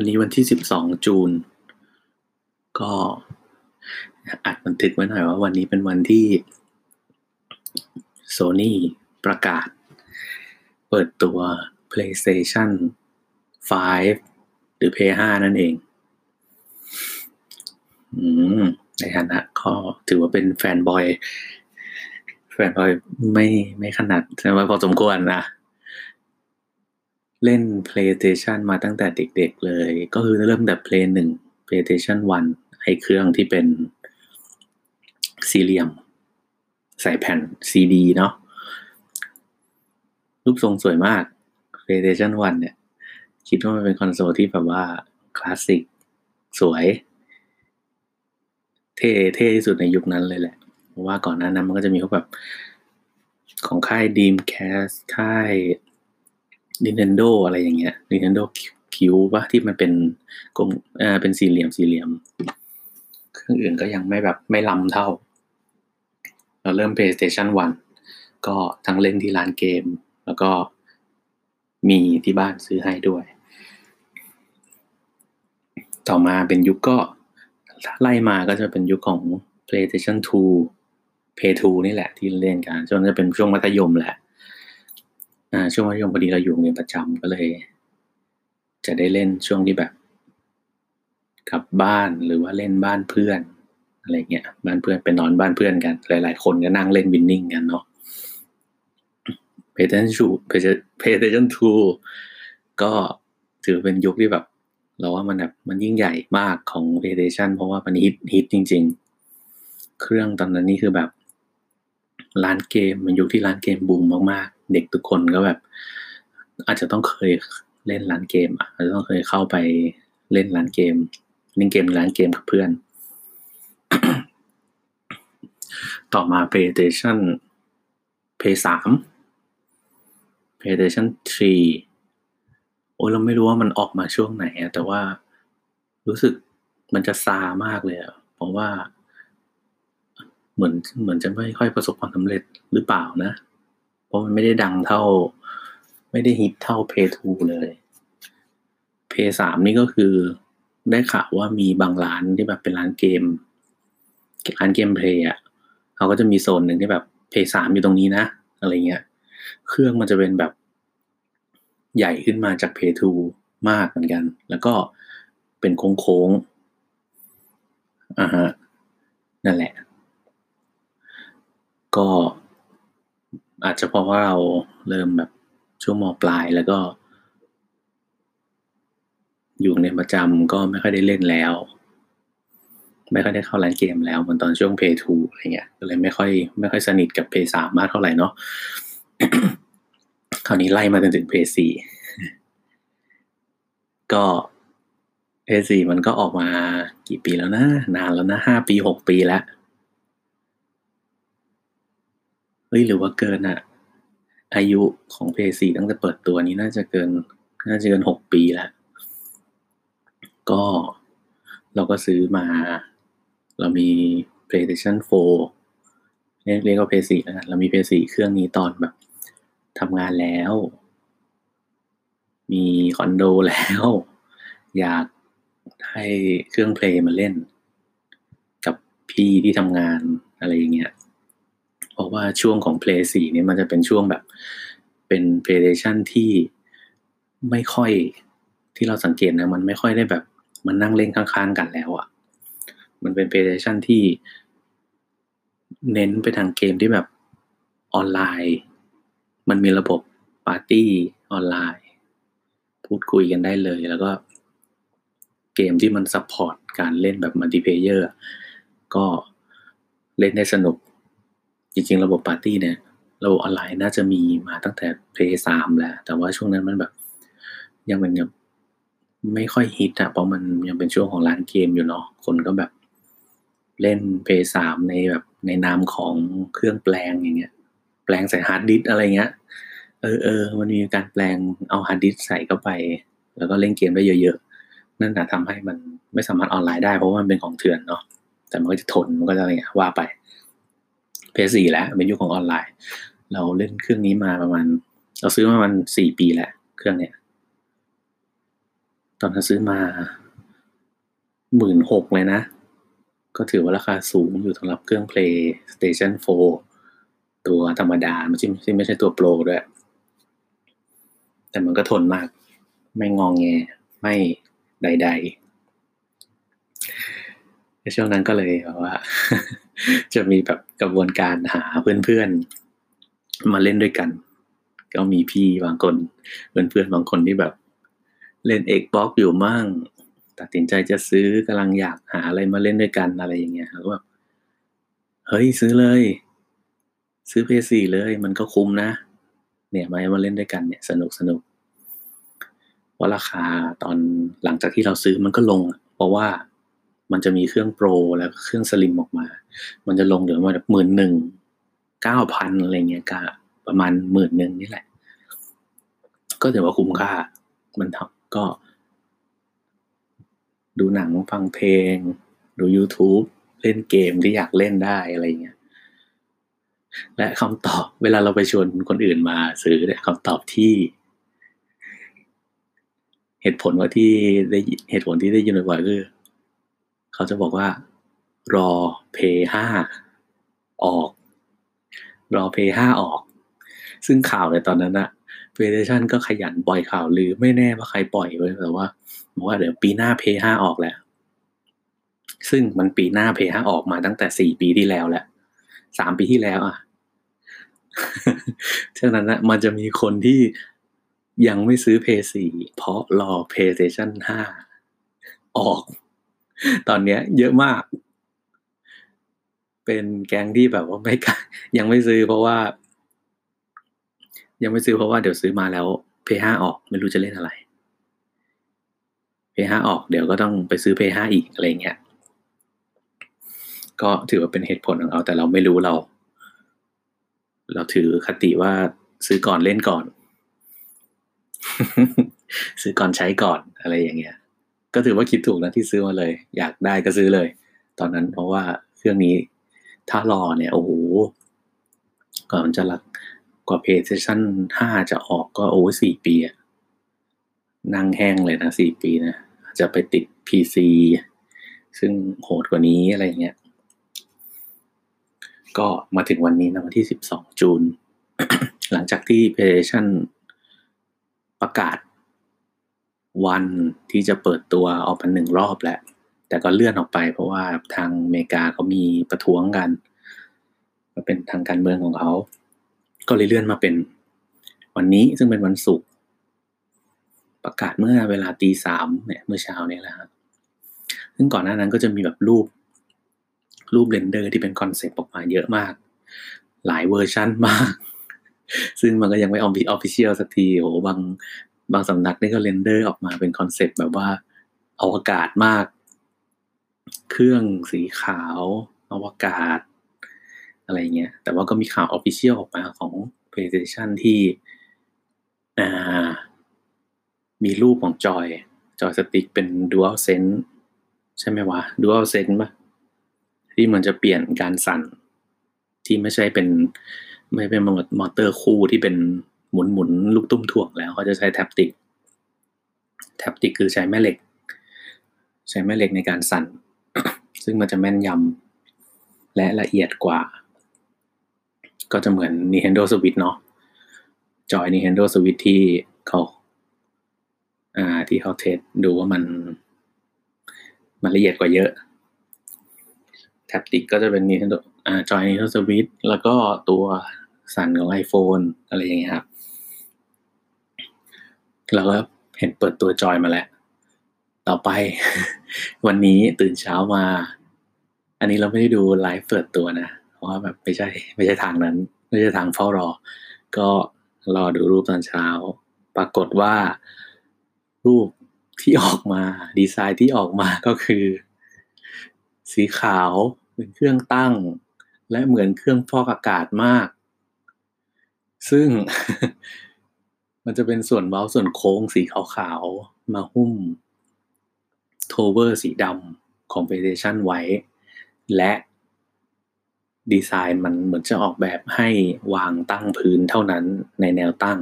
วันนี้วันที่สิบสองจูน ก็อัดบันทึกไว้หน่อยว่าวันนี้เป็นวันที่ Sony ประกาศ เปิดตัว PlayStation 5 หรือ Play 5นั่นเอง อืม ในฐานะก็ถือว่าเป็นแฟนบอย แฟนบอยไม่ไม่ขนาดใช่ไหมพอสมควรนะ เล่น PlayStation มาตั้งแต่เด็กๆเลย ก็คือเริ่มแต่ Play 1 PlayStation 1ให้เครื่องที่เป็นสี่เหลี่ยม ใส่แผ่นซีดีเนาะรูปทรงสวยมาก PlayStation 1 เนี่ย คิดว่ามันเป็นคอนโซลที่แบบว่า คลาสสิก สวย เท่เท่ที่สุดในยุคนั้นเลยแหละ เพราะว่าก่อนหน้านั้นมันก็จะมีพวกแบบ ของค่าย Dreamcast ค่าย Nintendo อะไรอย่างเงี้ย Nintendo คิวปะที่มันเป็นกลมอ่าเป็นสี่เหลี่ยมสี่เหลี่ยม เครื่องอื่นก็ยังไม่แบบไม่ล้ำเท่า เราเริ่ม PlayStation 1 ก็ทั้งเล่นที่ร้านเกม แล้วก็มีที่บ้านซื้อให้ด้วย ต่อมาเป็นยุคก็ไล่มาก็จะเป็นยุคของ PlayStation 2 Play 2 นี่แหละที่เล่นกันจนจะเป็นช่วงมัธยมแหละ ช่วงมัธยมพอดีเราอยู่โรงเรียนประจำก็เลย จะได้เล่นช่วงที่แบบกลับบ้านหรือว่าเล่นบ้านเพื่อนอะไรเงี้ยบ้านเพื่อนไปนอนบ้านเพื่อนกัน หลาย ๆ คนก็นั่งเล่นวินนิ่งกันเนาะ PlayStation 2 PlayStation 2ก็ถือเป็นยุคที่แบบ เราว่ามันแบบมันยิ่งใหญ่มากของ PlayStation เพราะว่ามันฮิตฮิตจริง ๆ เครื่องตอนนั้นนี่คือแบบร้านเกมมันยุคที่ร้านเกมบูมมาก เด็กทุกคนก็แบบ อาจจะต้องเคยเล่นร้านเกมอะอาจจะต้องเคยเข้าไปเล่นร้านเกมเล่นเกมร้านเกมกับเพื่อน ต่อมา PlayStation Play 3 PlayStation 3 โอ้ยเราไม่รู้ว่ามันออกมาช่วงไหนอะแต่ว่ารู้สึกมันจะซามากเลยอะเพราะว่า เหมือนเหมือนจะไม่ค่อยประสบความสำเร็จหรือเปล่านะ เพราะมันไม่ได้ดังเท่า ไม่ได้ฮิตเท่า Play 2เลย Play 3นี่ก็คือได้ข่าวว่ามีบางร้านที่แบบเป็นร้านเกม ร้านเกมเพย์อะเขาก็จะมีโซนหนึ่งที่แบบเพย์สามอยู่ตรงนี้นะ อะไรเงี้ย เครื่องมันจะเป็นแบบใหญ่ขึ้นมาจากเพย์ทูมากเหมือนกัน แล้วก็เป็นโค้งๆอ่าฮะ นั่นแหละ ก็ อาจจะเพราะว่าเราเริ่มแบบช่วงมปลายแล้วก็ อยู่ในประจำก็ไม่ค่อยได้เล่นแล้ว ไม่ค่อยได้เข้าร้านเกมแล้วเหมือนตอนช่วง Play 2อะไรเงี้ยก็เลยไม่ค่อยไม่ค่อยสนิทกับ Play 3มมากเท่าไหร่เนาะคราวนี้ไล่มาจนถึง Play 4ก็ Play 4มันก็ออกมากี่ปีแล้วนะ นานแล้วนะห้าปีหกปีแล้ว เฮ้ยหรือว่าเกินอะอายุของ p 4ตั้งแต่เปิดตัวนี้น่าจะเกิน น่าจะเกินหกปีแล้ว ก็เราก็ซื้อมา เรามี PlayStation 4 เรียกเรียกว่า p 4แล้วกันเรามี p 4เครื่องนี้ตอนแบบทำงานแล้ว มีคอนโดแล้ว อยากให้เครื่องเพลย์มาเล่น กับพี่ที่ทำงานอะไรอย่างเงี้ย ราะว่าช่วงของ Play 4เนี่ยมันจะเป็นช่วงแบบเป็น PlayStation ที่ไม่ค่อยที่เราสังเกตนะ มันไม่ค่อยได้แบบ มันนั่งเล่นข้างๆกันแล้วอะ่ะ มันเป็น PlayStation ที่เน้นไปทางเกมที่แบบออนไลน์ มันมีระบบปาร์ตี้ออนไลน์ พูดคุยกันได้เลย แล้วก็เกมที่มัน support การเล่นแบบ multiplayer ก็เล่นได้สนุก จริงๆ ระบบปาร์ตี้เนี่ยระบบออนไลน์น่าจะมีมาตั้งแต่ Play 3แล้ว แต่ว่าช่วงนั้นมันแบบ ยังเป็นยังไม่ค่อยฮิตอะเพราะมันยังเป็นช่วงของร้านเกมอยู่เนาะคนก็แบบเล่น Play สามในแบบในนามของเครื่องแปลงอย่างเงี้ย แปลงใส่ฮาร์ดดิสก์อะไรเงี้ย เออเออมันมีการแปลงเอาฮาร์ดดิสก์ใส่เข้าไป แล้วก็เล่นเกมได้เยอะๆ นั่นแหละทำให้มันไม่สามารถออนไลน์ได้เพราะว่ามันเป็นของเถื่อนเนาะแต่มันก็จะทนมันก็จะอะไรเงี้ยว่าไป เพย์สี่แล้วเป็นยุคของออนไลน์ เราเล่นเครื่องนี้มาประมาณ เราซื้อมาประมาณสี่ปีแล้วเครื่องเนี้ย ตอนนั้นซื้อมาหมื่นหกเลยนะ ก็ถือว่าราคาสูงอยู่สำหรับเครื่อง PlayStation 4 ตัวธรรมดาไม่ใช่ไม่ใช่ตัวโปรด้วย แต่มันก็ทนมาก ไม่งองแง ไม่ใด ๆ ในช่วงนั้นก็เลยแบบว่า จะมีแบบกระบวนการหาเพื่อนๆมาเล่นด้วยกัน ก็มีพี่บางคนเพื่อนๆบางคนที่แบบ เล่น Xbox อกอยู่มั่งตัดสินใจจะซื้อกำลังอยากหาอะไรมาเล่นด้วยกันอะไรอย่างเงี้ยก็แบบเฮ้ยซื้อเลย ซื้อเพย์สี่เลย มันก็คุ้มนะ เนี่ยมามาเล่นด้วยกันเนี่ยสนุกสนุกเพราราคาตอนหลังจากที่เราซื้อมันก็ลง เพราะว่า มันจะมีเครื่องโปรแล้วเครื่องสลิมออกมา มันจะลงเหลือมาแบบหมื่นหนึ่งเก้าพันอะไรเงี้ยก็ประมาณหมื่นหนึ่งนี่แหละ ก็ถือว่าคุ้มค่า มันทำก็ ดูหนังฟังเพลง ดู YouTube เล่นเกมที่อยากเล่นได้อะไรเงี้ย และคำตอบเวลาเราไปชวนคนอื่นมาซื้อเนี่ยคำตอบที่เหตุผลว่าที่ได้เหตุผลที่ได้ยินบ่อยๆคือ เขาจะบอกว่า รอเพย์ห้าออก รอเพย์ห้าออก ซึ่งข่าวในตอนนั้นอะเพย์สเตชันก็ขยันปล่อยข่าวลือไม่แน่ว่าใครปล่อยไว้แต่ว่าบอกว่าเดี๋ยวปีหน้าเพย์ห้าออกแล้ว ซึ่งมันปีหน้าเพย์ห้าออกมาตั้งแต่สี่ปีที่แล้วแหละสามปีที่แล้วอะฉะนั้นนะมันจะมีคนที่ยังไม่ซื้อเพย์สี่เพราะรอเพย์สเตชันห้าออก ตอนเนี้ย เยอะมาก เป็นแก๊งที่แบบว่าไม่ยังไม่ซื้อเพราะว่า ยังไม่ซื้อเพราะว่าเดี๋ยวซื้อมาแล้วเพย์ห้าออกไม่รู้จะเล่นอะไรเพย์ห้าออกเดี๋ยวก็ต้องไปซื้อเพย์ห้าอีกอะไรเงี้ยก็ถือว่าเป็นเหตุผลของเราแต่เราไม่รู้เรา เราถือคติว่าซื้อก่อนเล่นก่อน ซื้อก่อนใช้ก่อนอะไรอย่างเงี้ย ก็ถือว่าคิดถูกนะที่ซื้อมาเลย อยากได้ก็ซื้อเลย ตอนนั้นเพราะว่าเครื่องนี้ถ้ารอเนี่ย โอ้โหก่อนจะรักกว่า PlayStation 5 จะออกก็โอ้สี่ปีอะนั่งแห้งเลยนะสี่ปีนะจะไปติด PC ซึ่งโหดกว่านี้อะไรเงี้ย ก็มาถึงวันนี้นะวันที่สิบสองจูน หลังจากที่ PlayStation ประกาศ วันที่จะเปิดตัวออกมาหนึ่งรอบแล้ว แต่ก็เลื่อนออกไป เพราะว่าทางอเมริกาเขามีประท้วงกันมาเป็นทางการเมืองของเขา ก็เลยเลื่อนมาเป็นวันนี้ซึ่งเป็นวันศุกร์ประกาศเมื่อเวลาตีสามเนี่ยเมื่อเช้าเนี่ยแหละครับซึ่งก่อนหน้านั้นก็จะมีแบบรูปรูป render ที่เป็นคอนเซปต์ออกมาเยอะมาก หลายเวอร์ชันมาก ซึ่งมันก็ยังไม่ official สักทีโอ้บาง บางสำนักนี่ก็ render ออกมาเป็นคอนเซปต์แบบว่าอวกาศมาก เครื่องสีขาวอวกาศ อะไรเงี้ย แต่ว่าก็มีข่าว official ออกมาของ PlayStation ที่มีรูปของจอยจอยสติ๊กเป็น dual sense ใช่ไหมวะ dual sense ปะที่มันจะเปลี่ยนการสั่น ที่ไม่ใช่เป็น ไม่เป็นมอเตอร์คู่ที่เป็น หมุนหมุนลูกตุ้มถ่วงแล้วเขาจะใช้ hapticแท็บติกคือใช้แม่เหล็ก ใช้แม่เหล็กในการสั่น ซึ่งมันจะแม่นยำและละเอียดกว่า ก็จะเหมือน Nintendo Switch เนาะจอย Nintendo Switch ที่เขาอ่าที่เขาเทสดูว่ามันมันละเอียดกว่าเยอะแท็บติกก็จะเป็น Nintendo อ่าจอย Nintendo Switch แล้วก็ตัวสั่นของ iPhone อะไรอย่างเงี้ยครับ เราก็เห็นเปิดตัวจอยมาแล้ว ต่อไป วันนี้ตื่นเช้ามา อันนี้เราไม่ได้ดูไลฟ์เปิดตัวนะ เพราะว่าแบบไม่ใช่ไม่ใช่ทางนั้น ไม่ใช่ทางเฝ้ารอ ก็รอดูรูปตอนเช้า ปรากฏว่า รูปที่ออกมา ดีไซน์ที่ออกมาก็คือ สีขาวเป็นเครื่องตั้ง และเหมือนเครื่องฟอกอากาศมาก ซึ่ง มันจะเป็นส่วนเว้าส่วนโค้งสีขาวๆ มาหุ้ม tower สีดำของ PlayStation ไว้ และดีไซน์มันเหมือนจะออกแบบให้วางตั้งพื้นเท่านั้นในแนวตั้ง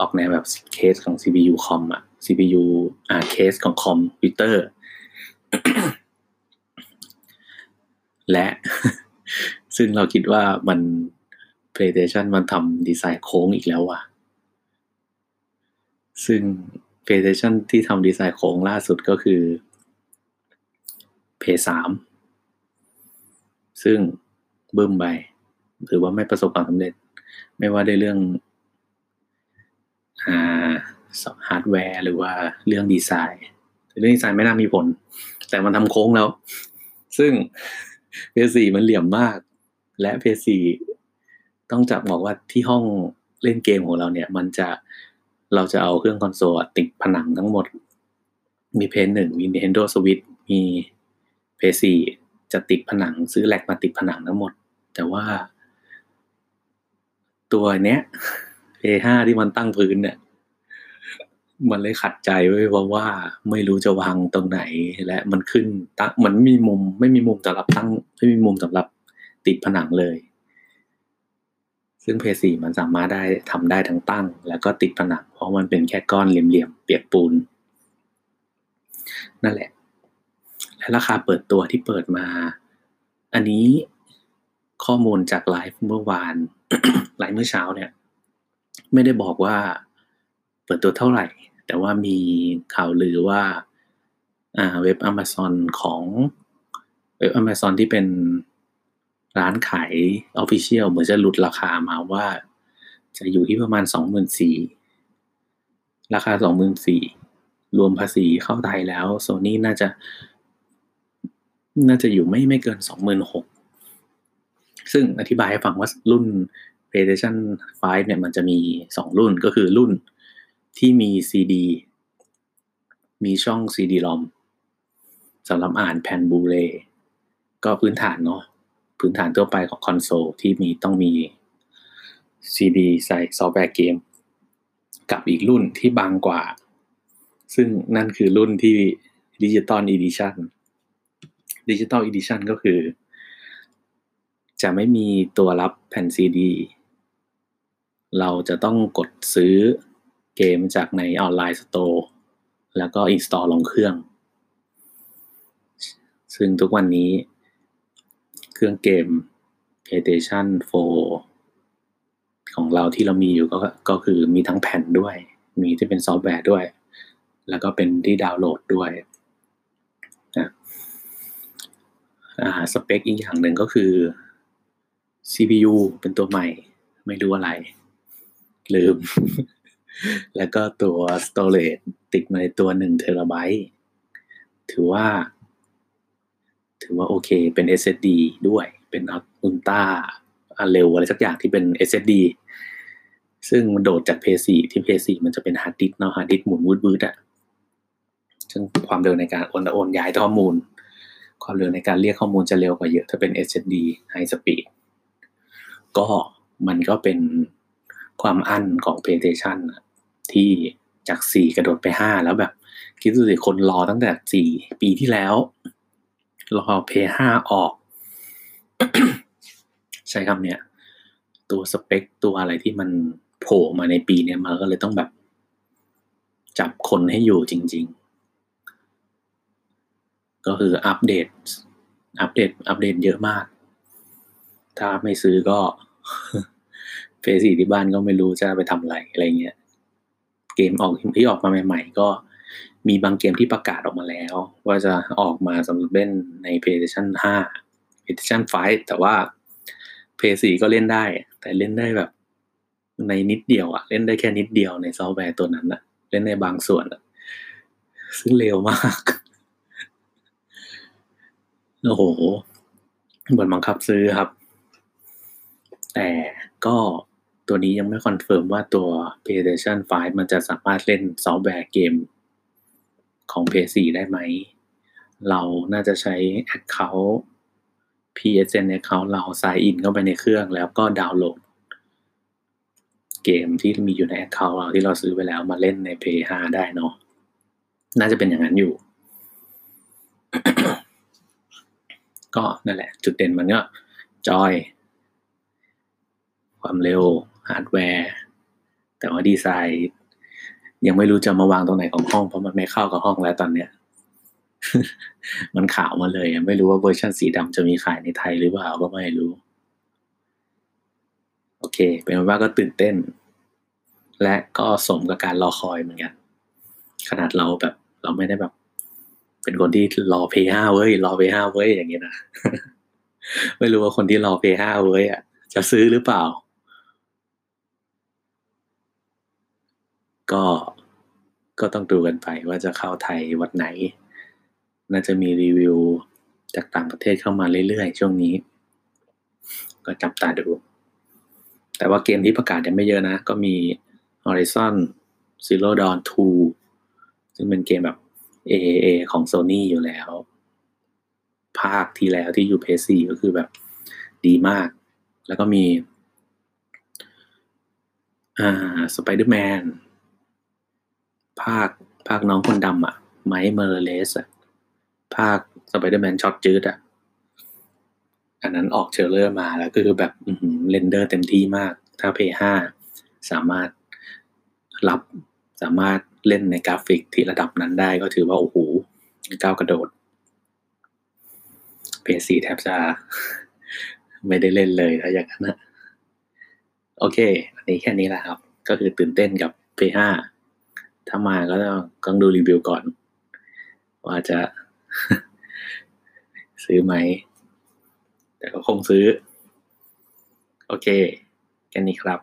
ออกแนวแบบเคสของ CPU คอมอะ CPU อ่าเคสของคอมพิวเตอร์ และซึ่งเราคิดว่ามัน PlayStation มันทำดีไซน์โค้งอีกแล้วว่ะ ซึ่ง PlayStation ที่ทำดีไซน์โค้งล่าสุดก็คือ p 3 ซึ่งบึ้มไปถือว่าไม่ประสบความสำเร็จ ไม่ว่าในเรื่องอ่าฮาร์ดแวร์หรือว่าเรื่องดีไซน์เรื่องดีไซน์ไม่น่ามีผล แต่มันทำโค้งแล้ว ซึ่ง PS4 มันเหลี่ยมมาก และ PS4 ต้องจับบอกว่าที่ห้องเล่นเกมของเราเนี่ย มันจะเราจะเอาเครื่องคอนโซลติดผนังทั้งหมด มีเพนหนึ่งมี Nintendo Switch มี PS4 จะติดผนังซื้อแลกมาติดผนังทั้งหมด แต่ว่า ตัวเนี้ย P5 ที่มันตั้งพื้นเนี่ยมันเลยขัดใจไว้เพราะว่าไม่รู้จะวางตรงไหนและมันขึ้นตั้งมันไม่มีมุม ไม่มีมุมสำหรับตั้งไม่มีมุมสำหรับติดผนังเลย ซึ่ง P4 มันสามารถได้ทำได้ทั้งตั้ง แล้วก็ติดผนังเพราะมันเป็นแค่ก้อนเหลี่ยมๆเปียกปูน นั่นแหละ และราคาเปิดตัวที่เปิดมา อันนี้ข้อมูลจากไลฟ์เมื่อวานไลฟ์เมื่อเช้าเนี่ย ไม่ได้บอกว่าเปิดตัวเท่าไหร่ แต่ว่ามีข่าวลือว่าเว็บ Amazon ของเว็บ Amazon ที่เป็น ร้านขาย Official เหมือนจะหลุดราคามาว่า จะอยู่ที่ประมาณสองหมื่นสี่ราคาสองหมื่นสี่รวมภาษีเข้าไทยแล้วโซนี่น่าจะ น่าจะอยู่ไม่ไม่เกินสองหมื่นหกซึ่งอธิบายให้ฟังว่ารุ่น PlayStation 5 เนี่ยมันจะมีสองรุ่นก็คือรุ่นที่มี CD มีช่อง CD-ROM สำหรับอ่านแผ่นบลูเรย์ก็พื้นฐานเนาะ พื้นฐานทั่วไปของคอนโซลที่มีต้องมี CD ใส่ซอฟต์แวร์เกม กับอีกรุ่นที่บางกว่า ซึ่งนั่นคือรุ่นที่ digital edition digital edition ก็คือ จะไม่มีตัวรับแผ่นซีดี เราจะต้องกดซื้อเกมจากใน online store แล้วก็ install ลงเครื่อง ซึ่งทุกวันนี้ เครื่องเกม PlayStation 4 ของเราที่เรามีอยู่ก็ก็คือมีทั้งแผ่นด้วย มีที่เป็นซอฟต์แวร์ด้วย แล้วก็เป็นที่ดาวน์โหลดด้วยนะสเปคอีกอย่างหนึ่งก็คือ CPU เป็นตัวใหม่ ไม่รู้อะไร ลืม แล้วก็ตัว storage ติดมาในตัวหนึ่งเทราไบต์ถือว่า ถือว่าโอเคเป็น SSD ด้วยเป็นอุลตร้าเร็วอะไรสักอย่างที่เป็น SSD ซึ่งมันโดดจาก PS4 ที่ PS4 มันจะเป็นฮาร์ดดิสก์เนาะฮาร์ดดิสก์หมุนวืดๆอะ่ะซึ่งความเร็วในการโอนโอนย้ายข้อมูล ความเร็วในการเรียกข้อมูลจะเร็วกว่าเยอะถ้าเป็น SSD High Speed ก็มันก็เป็นความอั้นของ PlayStation ที่จาก 4 กระโดดไป 5 แล้วแบบ คิดดูสิคนรอตั้งแต่ 4 ปีที่แล้ว รอ p 5ออก ใช้คำเนี้ย ตัวสเปค ตัวอะไรที่มันโผล่มาในปีเนี้ยมันก็เลยต้องแบบ จับคนให้อยู่จริง ๆ ก็คืออัปเดต อัปเดต อัปเดตเยอะมาก ถ้าไม่ซื้อก็เฟสีที่บ้านก็ไม่รู้จะไปทำอะไรอะไรเงี้ย เกมออกที่ออกมาใหม่ ๆ ก็ มีบางเกมที่ประกาศออกมาแล้ว ว่าจะออกมาสำหรับเล่นใน PlayStation 5 PlayStation 5 แต่ว่า PS4 ก็เล่นได้ แต่เล่นได้แบบ ในนิดเดียวอะเล่นได้แค่นิดเดียวในซอฟต์แวร์ตัวนั้นอะเล่นในบางส่วนอะซึ่งเร็วมาก โอ้โหเหมือนบังคับซื้อครับ แต่ก็ตัวนี้ยังไม่ confirm ว่าตัว PlayStation 5 มันจะสามารถเล่นซอฟต์แวร์เกม ของ PS4 ได้ไหม เราน่าจะใช้ Account PSN Account เรา sign in เข้าไปในเครื่องแล้วก็ดาวน์โหลด เกมที่มีอยู่ใน Account เราที่เราซื้อไปแล้วมาเล่นใน PS5 ได้เนาะน่าจะเป็นอย่างนั้นอยู่ ก็นั่นแหละ จุดเด่นมันก็จอย ความเร็วฮาร์ดแวร์ แต่ว่าดีไซน์ ยังไม่รู้จะมาวางตรงไหนของห้องเพราะมันไม่เข้ากับห้องแล้วตอนเนี้ย มันขาวมาเลยไม่รู้ว่าเวอร์ชันสีดำจะมีขายในไทยหรือเปล่าก็ไม่รู้ โอเค เป็นว่าก็ตื่นเต้น และก็สมกับการรอคอยเหมือนกัน ขนาดเราแบบ เราไม่ได้แบบ เป็นคนที่รอเพย์ห้าเว้ยรอเพย์ห้าเว้ยอย่างเงี้ยนะไม่รู้ว่าคนที่รอเพย์ห้าเว้ยอะจะซื้อหรือเปล่า ก็ก็ต้องดูกันไปว่าจะเข้าไทยวันไหน น่าจะมีรีวิวจากต่างประเทศเข้ามาเรื่อยๆ ช่วงนี้ ก็จับตาดู แต่ว่าเกมที่ประกาศยังไม่เยอะนะ ก็มี Horizon Zero Dawn 2 ซึ่งเป็นเกมแบบ AAA ของ Sony อยู่แล้ว ภาคที่แล้วที่อยู่ PS4 ก็คือแบบดีมาก แล้วก็มีอ่า Spider-Man ภาคภาคน้องคนดำอะไมล์สโมราเลสอะภาค Spider-Man ช็อตจืดอะอันนั้นออก trailer มาแล้วก็คือแบบ render เต็มที่มาก ถ้า P5 สามารถรับสามารถเล่นในกราฟิกที่ระดับนั้นได้ก็ถือว่าโอ้โหก้าวกระโดด PS4 แทบจะไม่ได้เล่นเลยถ้าอย่างนั้นนะโอเค อันนี้แค่นี้แหละครับ ก็คือตื่นเต้นกับ P5 ถ้ามาก็ต้องดูรีวิวก่อน ว่าจะ ซื้อไหม แต่ก็คงซื้อ โอเคแค่นี้ครับ